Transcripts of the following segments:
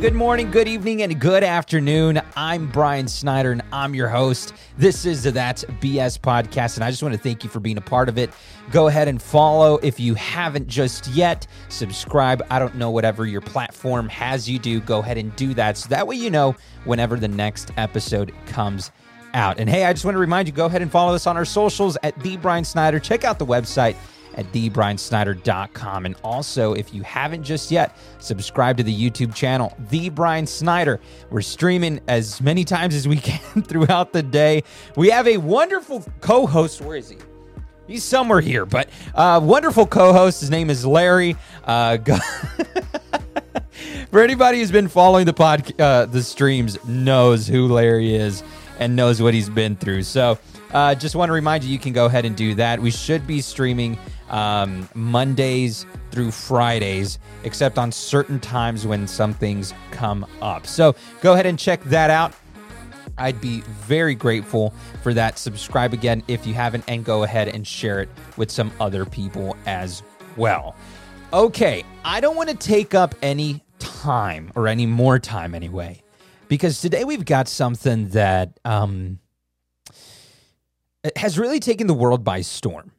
good morning, good evening, and good afternoon. I'm Brian Snyder, and I'm your host. This is the That's BS podcast, and I just want to thank you for being a part of it. Go ahead and follow if you haven't just yet. Subscribe. I don't know whatever your platform has you do. Go ahead and do that, so that way you know whenever the next episode comes out. And hey, I just want to remind you, go ahead and follow us on our socials at the Brian Snyder. Check out the website at thebriansnyder.com. And also, if you haven't just yet, subscribe to the YouTube channel, The Brian Snyder. We're streaming as many times as we can throughout the day. We have a wonderful co host. Where is he? He's somewhere here, but uh, wonderful co-host. His name is Larry. Uh, for anybody who's been following the pod, uh, the streams, knows who Larry is and knows what he's been through. So, uh, just want to remind you, you can go ahead and do that. We should be streaming um, Mondays through Fridays, except on certain times when some things come up. So go ahead and check that out. I'd be very grateful for that. Subscribe again if you haven't, and go ahead and share it with some other people as well. Okay, I don't want to take up any time or any more time anyway, because today we've got something that um, has really taken the world by storm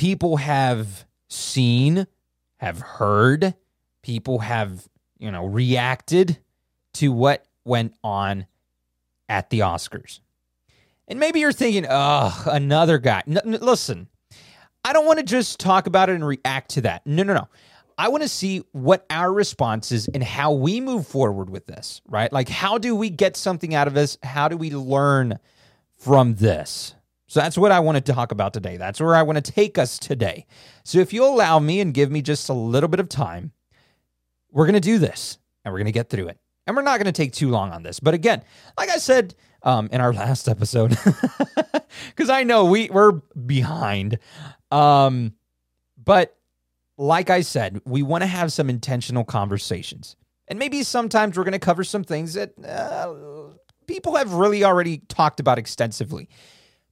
people have seen, have heard, people have, you know, reacted to what went on at the Oscars. And maybe you're thinking, oh, another guy. N- n- listen, I don't want to just talk about it and react to that. No, no, no. I want to see what our response is and how we move forward with this, right? Like, how do we get something out of this? How do we learn from this? So that's what I want to talk about today. That's where I want to take us today. So if you'll allow me and give me just a little bit of time, we're going to do this and we're going to get through it. And we're not going to take too long on this. But again, like I said um, in our last episode, because I know we, we're behind. Um, but like I said, we want to have some intentional conversations. And maybe sometimes we're going to cover some things that uh, people have really already talked about extensively.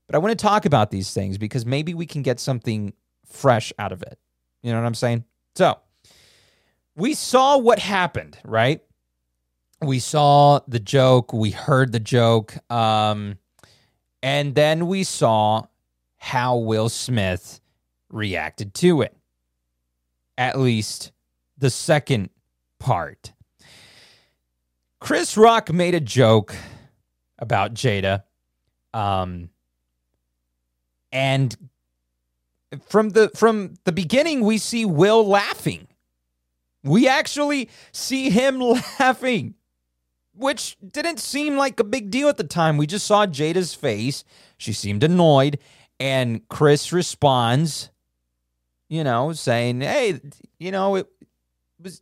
But I want to talk about these things because maybe we can get something fresh out of it. You know what I'm saying? So we saw what happened, right? We saw the joke, we heard the joke, um, and then we saw how Will Smith reacted to it. At least the second part. Chris Rock made a joke about Jada. Um, and from the from the beginning we see Will laughing. We actually see him laughing, which didn't seem like a big deal at the time. We just saw Jada's face. She seemed annoyed and Chris responds, you know, saying, "Hey, you know, it was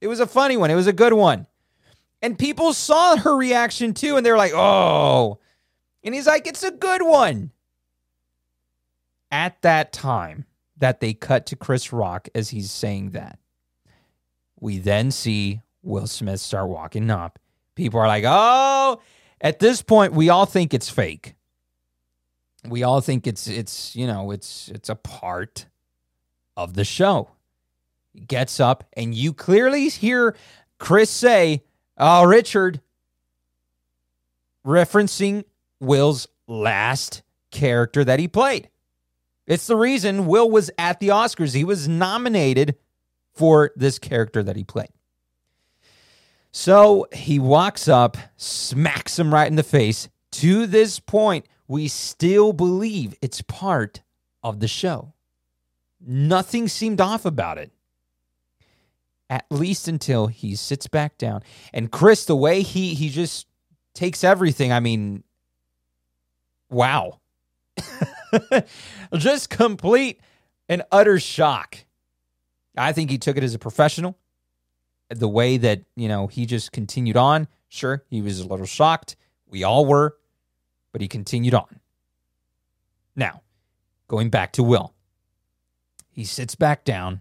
it was a funny one. It was a good one." And people saw her reaction too and they're like, "Oh." And he's like, "It's a good one." At that time that they cut to Chris Rock as he's saying that, we then see Will Smith start walking up. People are like, oh, at this point, we all think it's fake. We all think it's it's you know it's it's a part of the show. He gets up and you clearly hear Chris say, "Oh, Richard," referencing Will's last character that he played. It's the reason Will was at the Oscars. He was nominated for this character that he played. So he walks up, smacks him right in the face. To this point, we still believe it's part of the show. Nothing seemed off about it. At least until he sits back down. And Chris, the way he he just takes everything, I mean, wow. Just complete and utter shock. I think he took it as a professional. The way that, you know, he just continued on. Sure, he was a little shocked. We all were, but he continued on. Now, going back to Will, he sits back down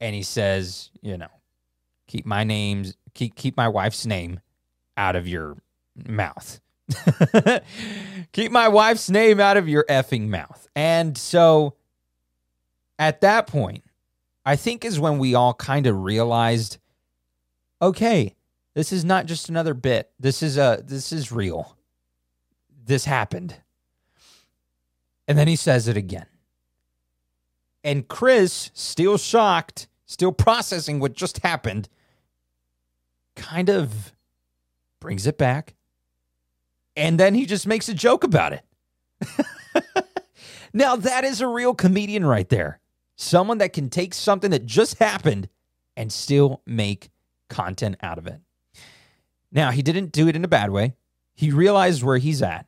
and he says, you know, keep my name's keep keep my wife's name out of your mouth. Keep my wife's name out of your effing mouth. And so at that point, I think is when we all kind of realized okay, this is not just another bit. This is a this is real. This happened. And then he says it again. And Chris, still shocked, still processing what just happened, kind of brings it back. And then he just makes a joke about it. now, that is a real comedian right there. Someone that can take something that just happened and still make content out of it. Now, he didn't do it in a bad way. He realized where he's at,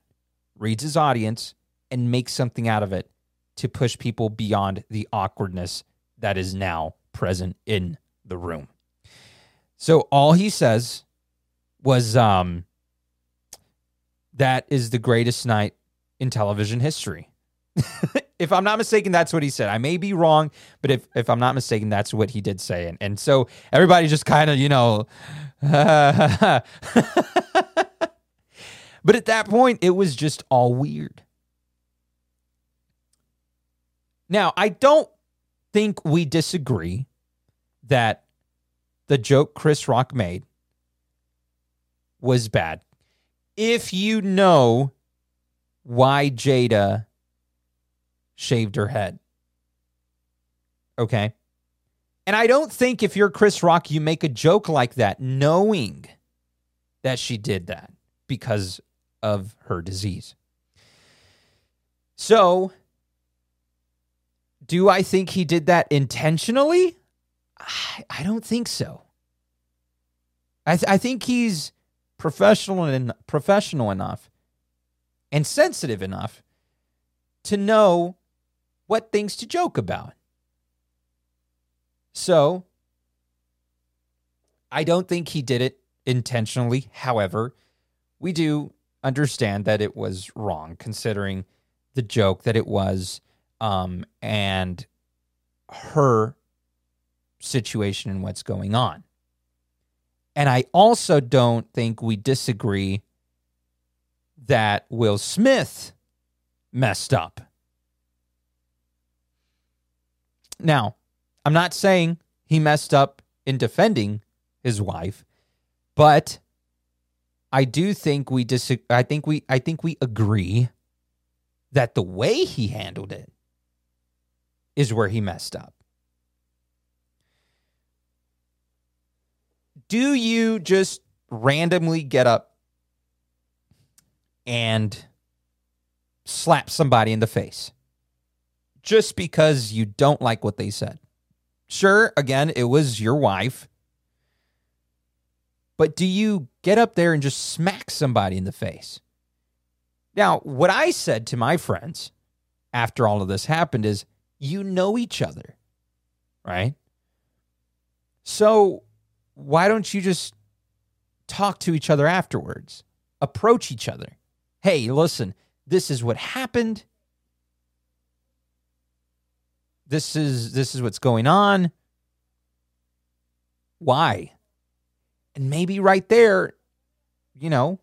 reads his audience, and makes something out of it to push people beyond the awkwardness that is now present in the room. So all he says was um that is the greatest night in television history. if I'm not mistaken, that's what he said. I may be wrong, but if, if I'm not mistaken, that's what he did say. And, and so everybody just kind of, you know, but at that point, it was just all weird. Now, I don't think we disagree that the joke Chris Rock made was bad. If you know why Jada shaved her head. Okay. And I don't think if you're Chris Rock, you make a joke like that knowing that she did that because of her disease. So do I think he did that intentionally? I, I don't think so. I, th- I think he's professional and professional enough and sensitive enough to know what things to joke about. So I don't think he did it intentionally. However, we do understand that it was wrong considering the joke that it was um, and her situation and what's going on. And I also don't think we disagree that Will Smith messed up. Now, I'm not saying he messed up in defending his wife, but I do think we dis- I think we I think we agree that the way he handled it is where he messed up. Do you just randomly get up and slap somebody in the face just because you don't like what they said? Sure, again, it was your wife. But do you get up there and just smack somebody in the face? Now, what I said to my friends after all of this happened is you know each other, right? So why don't you just talk to each other afterwards? Approach each other. Hey, listen, this is what happened. This is this is what's going on. Why? And maybe right there, you know,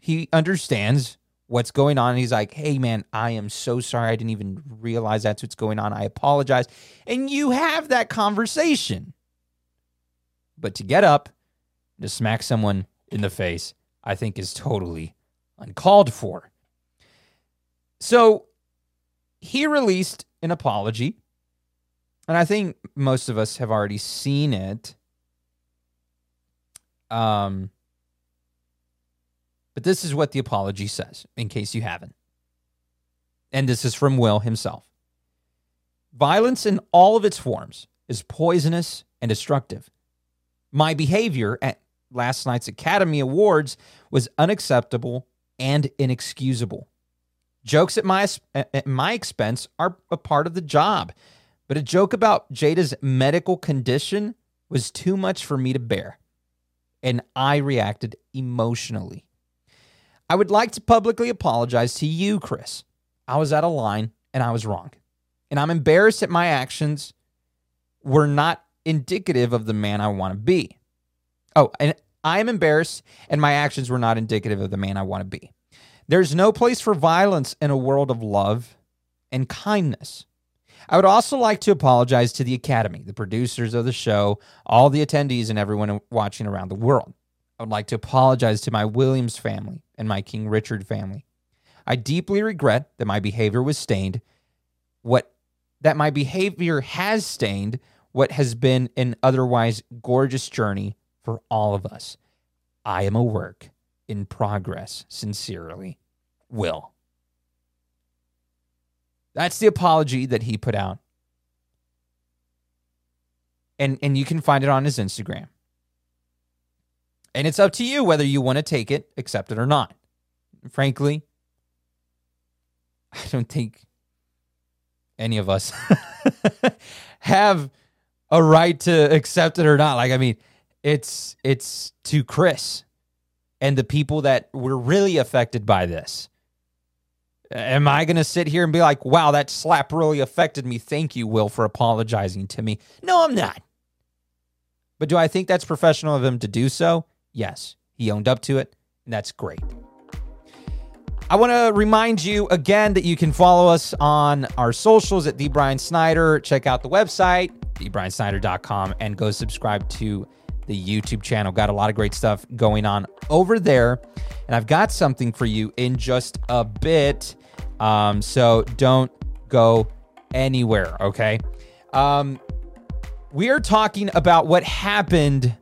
he understands what's going on. He's like, hey, man, I am so sorry. I didn't even realize that's what's going on. I apologize. And you have that conversation. But to get up, to smack someone in the face, I think is totally uncalled for. So he released an apology. And I think most of us have already seen it. Um, but this is what the apology says, in case you haven't. And this is from Will himself. Violence in all of its forms is poisonous and destructive. My behavior at last night's Academy Awards was unacceptable and inexcusable. Jokes at my at my expense are a part of the job, but a joke about Jada's medical condition was too much for me to bear, and I reacted emotionally. I would like to publicly apologize to you, Chris. I was out of line and I was wrong. And I'm embarrassed that my actions were not indicative of the man I want to be. Oh, and I am embarrassed and my actions were not indicative of the man I want to be. There's no place for violence in a world of love and kindness. I would also like to apologize to the Academy, the producers of the show, all the attendees, and everyone watching around the world. I would like to apologize to my Williams family and my King Richard family. I deeply regret that my behavior was stained, what that my behavior has stained what has been an otherwise gorgeous journey for all of us. I am a work in progress. Sincerely, Will. That's the apology that he put out. And and you can find it on his Instagram. And it's up to you whether you want to take it, accept it or not. Frankly, I don't think any of us have a right to accept it or not. Like, I mean, it's it's to Chris and the people that were really affected by this. Am I going to sit here and be like, wow, that slap really affected me? Thank you, Will, for apologizing to me. No, I'm not. But do I think that's professional of him to do so? Yes. He owned up to it, and that's great. I want to remind you again that you can follow us on our socials at the Brian Snyder. Check out the website, thebriansnyder.com, and go subscribe to the YouTube channel. Got a lot of great stuff going on over there. And I've got something for you in just a bit. Um, so don't go anywhere, okay? Um, we are talking about what happened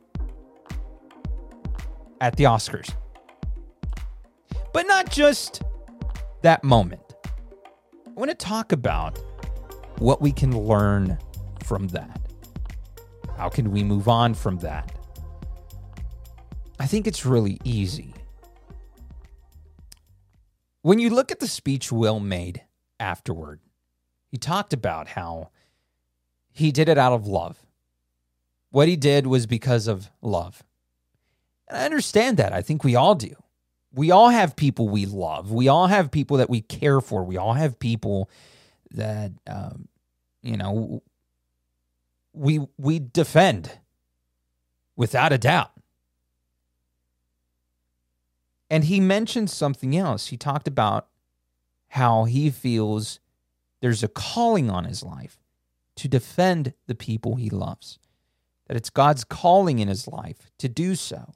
at the Oscars. But not just that moment. I want to talk about what we can learn from that. How can we move on from that? I think it's really easy. When you look at the speech Will made afterward, he talked about how he did it out of love. What he did was because of love. And I understand that. I think we all do. We all have people we love. We all have people that we care for. We all have people that, um, you know, we we defend without a doubt. And he mentioned something else. He talked about how he feels there's a calling on his life to defend the people he loves, that it's God's calling in his life to do so.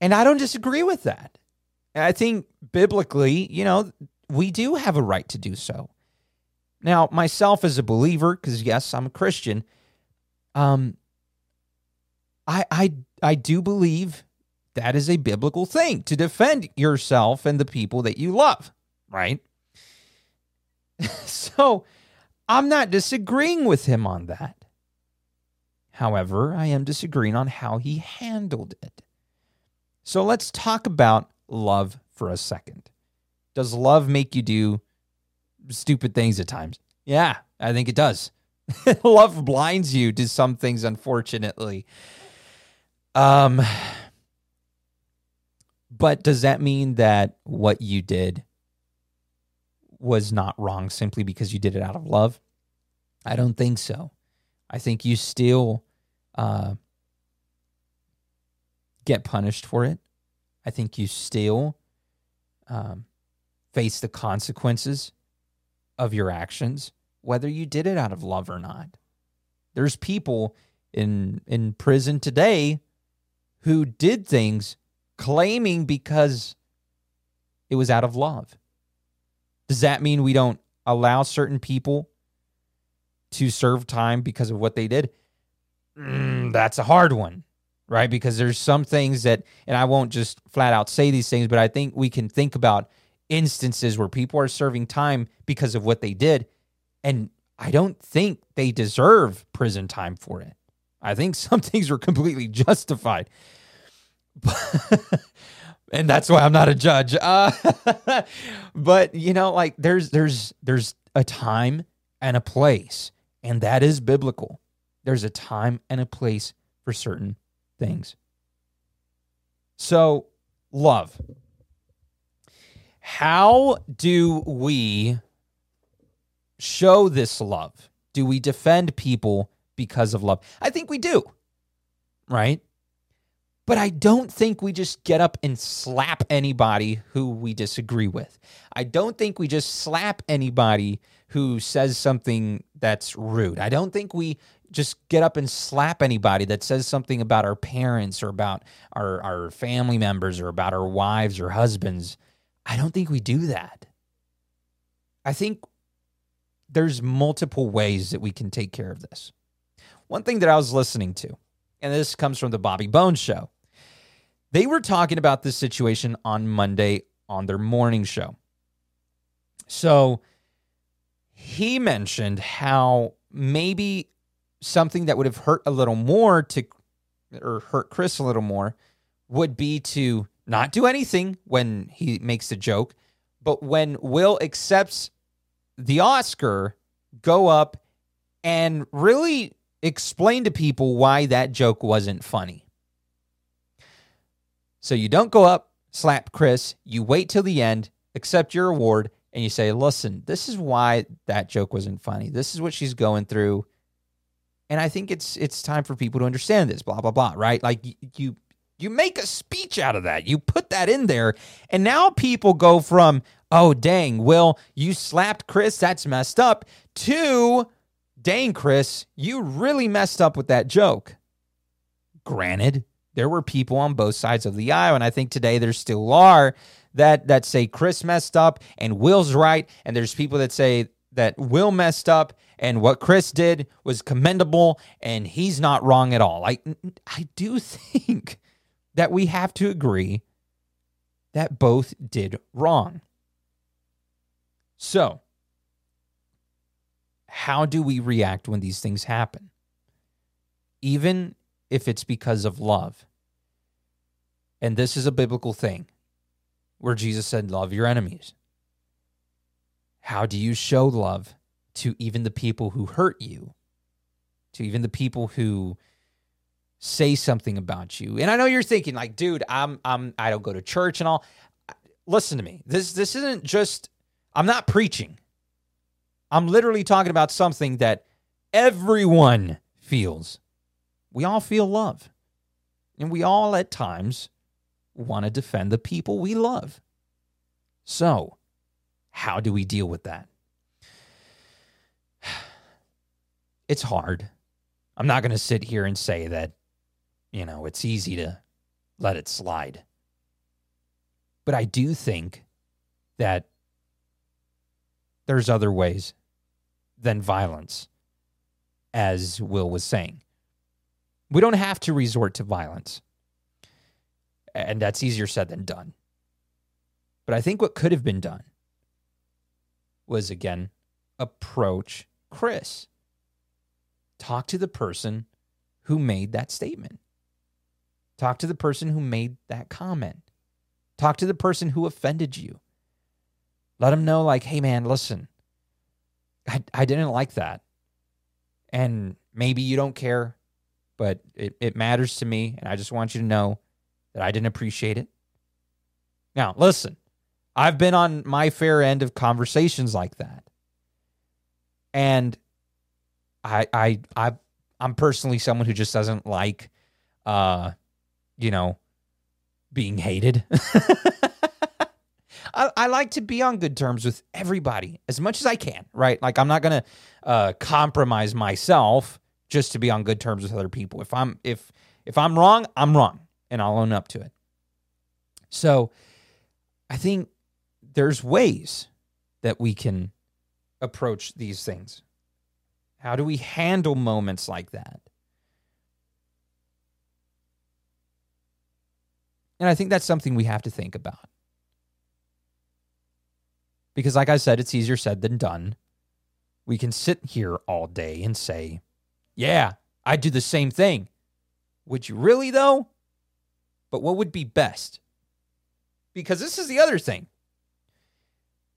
And I don't disagree with that. I think biblically, you know, we do have a right to do so. Now, myself as a believer, because yes, I'm a Christian, um, I I I do believe that is a biblical thing to defend yourself and the people that you love, right? so I'm not disagreeing with him on that. However, I am disagreeing on how he handled it. So let's talk about love for a second. Does love make you do stupid things at times? Yeah, I think it does. love blinds you to some things, unfortunately. Um, but does that mean that what you did was not wrong simply because you did it out of love? I don't think so. I think you still uh, get punished for it. I think you still um, face the consequences of your actions, whether you did it out of love or not. There's people in in prison today who did things claiming because it was out of love. Does that mean we don't allow certain people to serve time because of what they did? Mm, that's a hard one, right? Because there's some things that, and I won't just flat out say these things, but I think we can think about instances where people are serving time because of what they did. And I don't think they deserve prison time for it. I think some things were completely justified. and that's why I'm not a judge. Uh, but you know, like there's there's there's a time and a place, and that is biblical. There's a time and a place for certain things. So, love. How do we show this love? Do we defend people because of love? I think we do. Right? But I don't think we just get up and slap anybody who we disagree with. I don't think we just slap anybody who says something that's rude. I don't think we just get up and slap anybody that says something about our parents or about our, our family members or about our wives or husbands. I don't think we do that. I think there's multiple ways that we can take care of this. One thing that I was listening to, and this comes from the Bobby Bones show, they were talking about this situation on Monday on their morning show. So he mentioned how maybe something that would have hurt a little more to or hurt Chris a little more would be to not do anything when he makes the joke, but when Will accepts the Oscar, go up and really explain to people why that joke wasn't funny. So you don't go up, slap Chris, you wait till the end, accept your award, and you say, listen, this is why that joke wasn't funny. This is what she's going through. And I think it's it's time for people to understand this, blah, blah, blah, right? Like you you make a speech out of that. You put that in there. And now people go from, oh, dang, Will, you slapped Chris. That's messed up. To, dang, Chris, you really messed up with that joke. Granted, there were people on both sides of the aisle. And I think today there still are that, that say Chris messed up and Will's right. And there's people that say that Will messed up and what Chris did was commendable and he's not wrong at all. Like, I do think that we have to agree that both did wrong. So, how do we react when these things happen? Even if it's because of love. And this is a biblical thing where Jesus said, Love your enemies. How do you show love to even the people who hurt you, to even the people who say something about you. And I know you're thinking like, dude, I'm I'm I don't go to church and all. Listen to me. This this isn't just I'm not preaching. I'm literally talking about something that everyone feels. We all feel love. And we all at times want to defend the people we love. So, how do we deal with that? It's hard. I'm not going to sit here and say that you know, it's easy to let it slide. But I do think that there's other ways than violence, as Will was saying. We don't have to resort to violence. And that's easier said than done. But I think what could have been done was again approach Chris. Talk to the person who made that statement. Talk to the person who made that comment. Talk to the person who offended you. Let them know, like, hey, man, listen, I, I didn't like that. And maybe you don't care, but it, it matters to me. And I just want you to know that I didn't appreciate it. Now, listen, I've been on my fair end of conversations like that. And I I I I'm personally someone who just doesn't like uh you know, being hated. I, I, like to be on good terms with everybody as much as I can, right? Like I'm not gonna uh, compromise myself just to be on good terms with other people. If I'm if if I'm wrong, I'm wrong, and I'll own up to it. So, I think there's ways that we can approach these things. How do we handle moments like that? And I think that's something we have to think about. Because, like I said, it's easier said than done. We can sit here all day and say, yeah, I'd do the same thing. Would you really, though? But what would be best? Because this is the other thing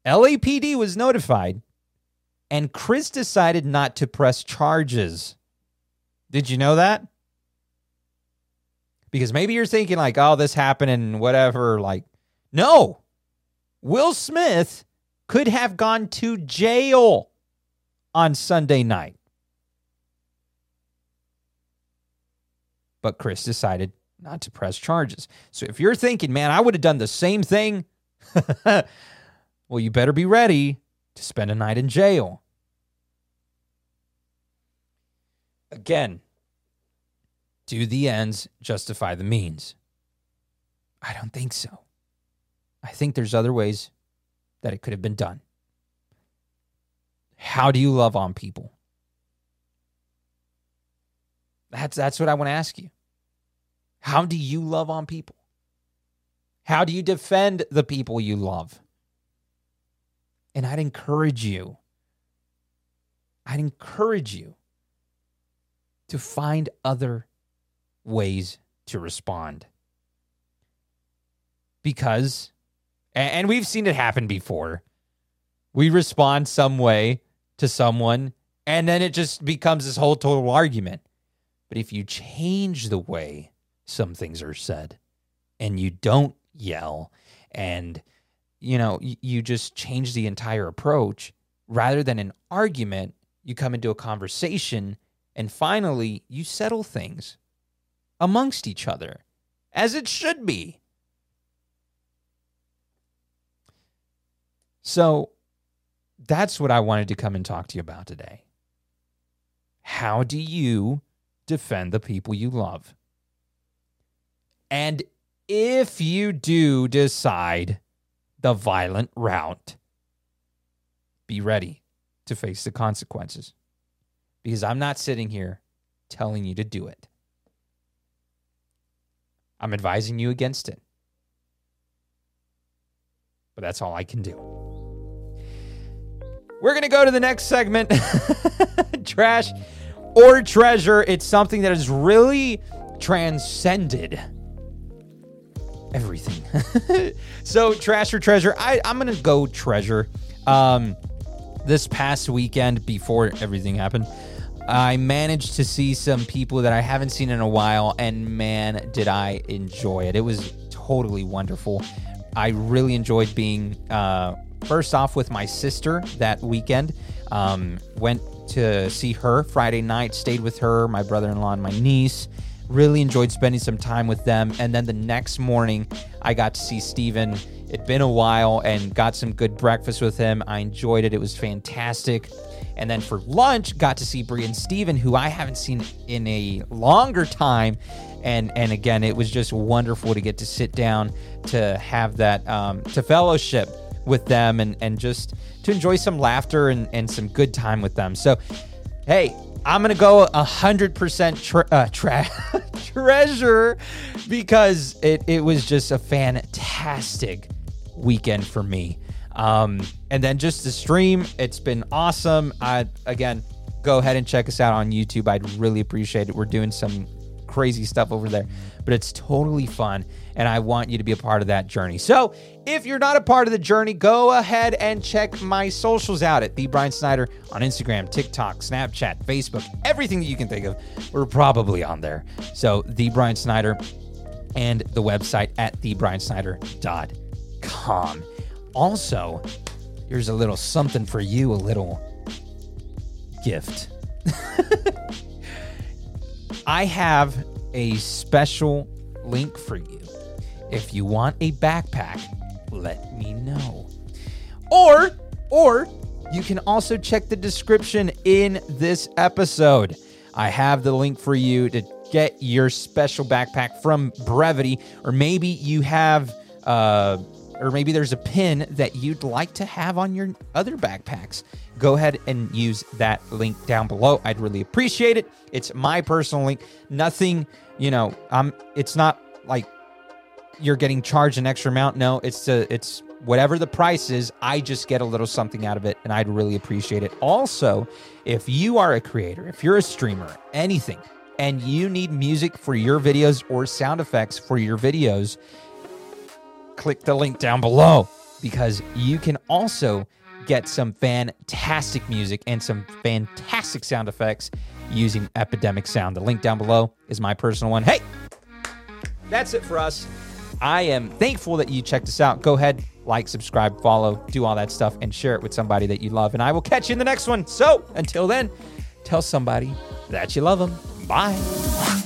LAPD was notified, and Chris decided not to press charges. Did you know that? Because maybe you're thinking like, oh, this happened and whatever. Like, no, Will Smith could have gone to jail on Sunday night. But Chris decided not to press charges. So if you're thinking, man, I would have done the same thing, well, you better be ready to spend a night in jail. Again, do the ends justify the means? I don't think so. I think there's other ways that it could have been done. How do you love on people? That's that's what I want to ask you. How do you love on people? How do you defend the people you love? And I'd encourage you. I'd encourage you to find other ways to respond. Because and we've seen it happen before. We respond some way to someone and then it just becomes this whole total argument. But if you change the way some things are said and you don't yell and you know you just change the entire approach rather than an argument you come into a conversation and finally you settle things amongst each other as it should be so that's what i wanted to come and talk to you about today how do you defend the people you love and if you do decide the violent route, be ready to face the consequences. Because I'm not sitting here telling you to do it. I'm advising you against it. But that's all I can do. We're going to go to the next segment trash or treasure. It's something that has really transcended everything. so trash or treasure? I, I'm gonna go treasure. Um, this past weekend before everything happened, I managed to see some people that I haven't seen in a while, and man, did I enjoy it! It was totally wonderful. I really enjoyed being uh, first off with my sister that weekend. Um, went to see her Friday night, stayed with her, my brother in law, and my niece. Really enjoyed spending some time with them. And then the next morning, I got to see Steven. It'd been a while and got some good breakfast with him. I enjoyed it. It was fantastic. And then for lunch, got to see Brie and Steven, who I haven't seen in a longer time. And and again, it was just wonderful to get to sit down to have that um, to fellowship with them and and just to enjoy some laughter and, and some good time with them. So, hey, I'm gonna go a hundred percent tre- uh, tra- treasure because it it was just a fantastic weekend for me. Um, and then just the stream, it's been awesome. I again, go ahead and check us out on YouTube. I'd really appreciate it. We're doing some crazy stuff over there, but it's totally fun and I want you to be a part of that journey. So, if you're not a part of the journey, go ahead and check my socials out at the Brian Snyder on Instagram, TikTok, Snapchat, Facebook, everything that you can think of. We're probably on there. So, the Brian Snyder and the website at thebriansnyder.com. Also, here's a little something for you, a little gift. I have a special link for you if you want a backpack, let me know. Or, or you can also check the description in this episode. I have the link for you to get your special backpack from Brevite, or maybe you have, uh, or maybe there's a pin that you'd like to have on your other backpacks. Go ahead and use that link down below. I'd really appreciate it. It's my personal link. Nothing, you know, I'm. It's not like you're getting charged an extra amount. No, it's a, it's whatever the price is. I just get a little something out of it, and I'd really appreciate it. Also, if you are a creator, if you're a streamer, anything, and you need music for your videos or sound effects for your videos, click the link down below because you can also get some fantastic music and some fantastic sound effects using Epidemic Sound. The link down below is my personal one. Hey, that's it for us. I am thankful that you checked us out. Go ahead, like, subscribe, follow, do all that stuff, and share it with somebody that you love. And I will catch you in the next one. So until then, tell somebody that you love them. Bye.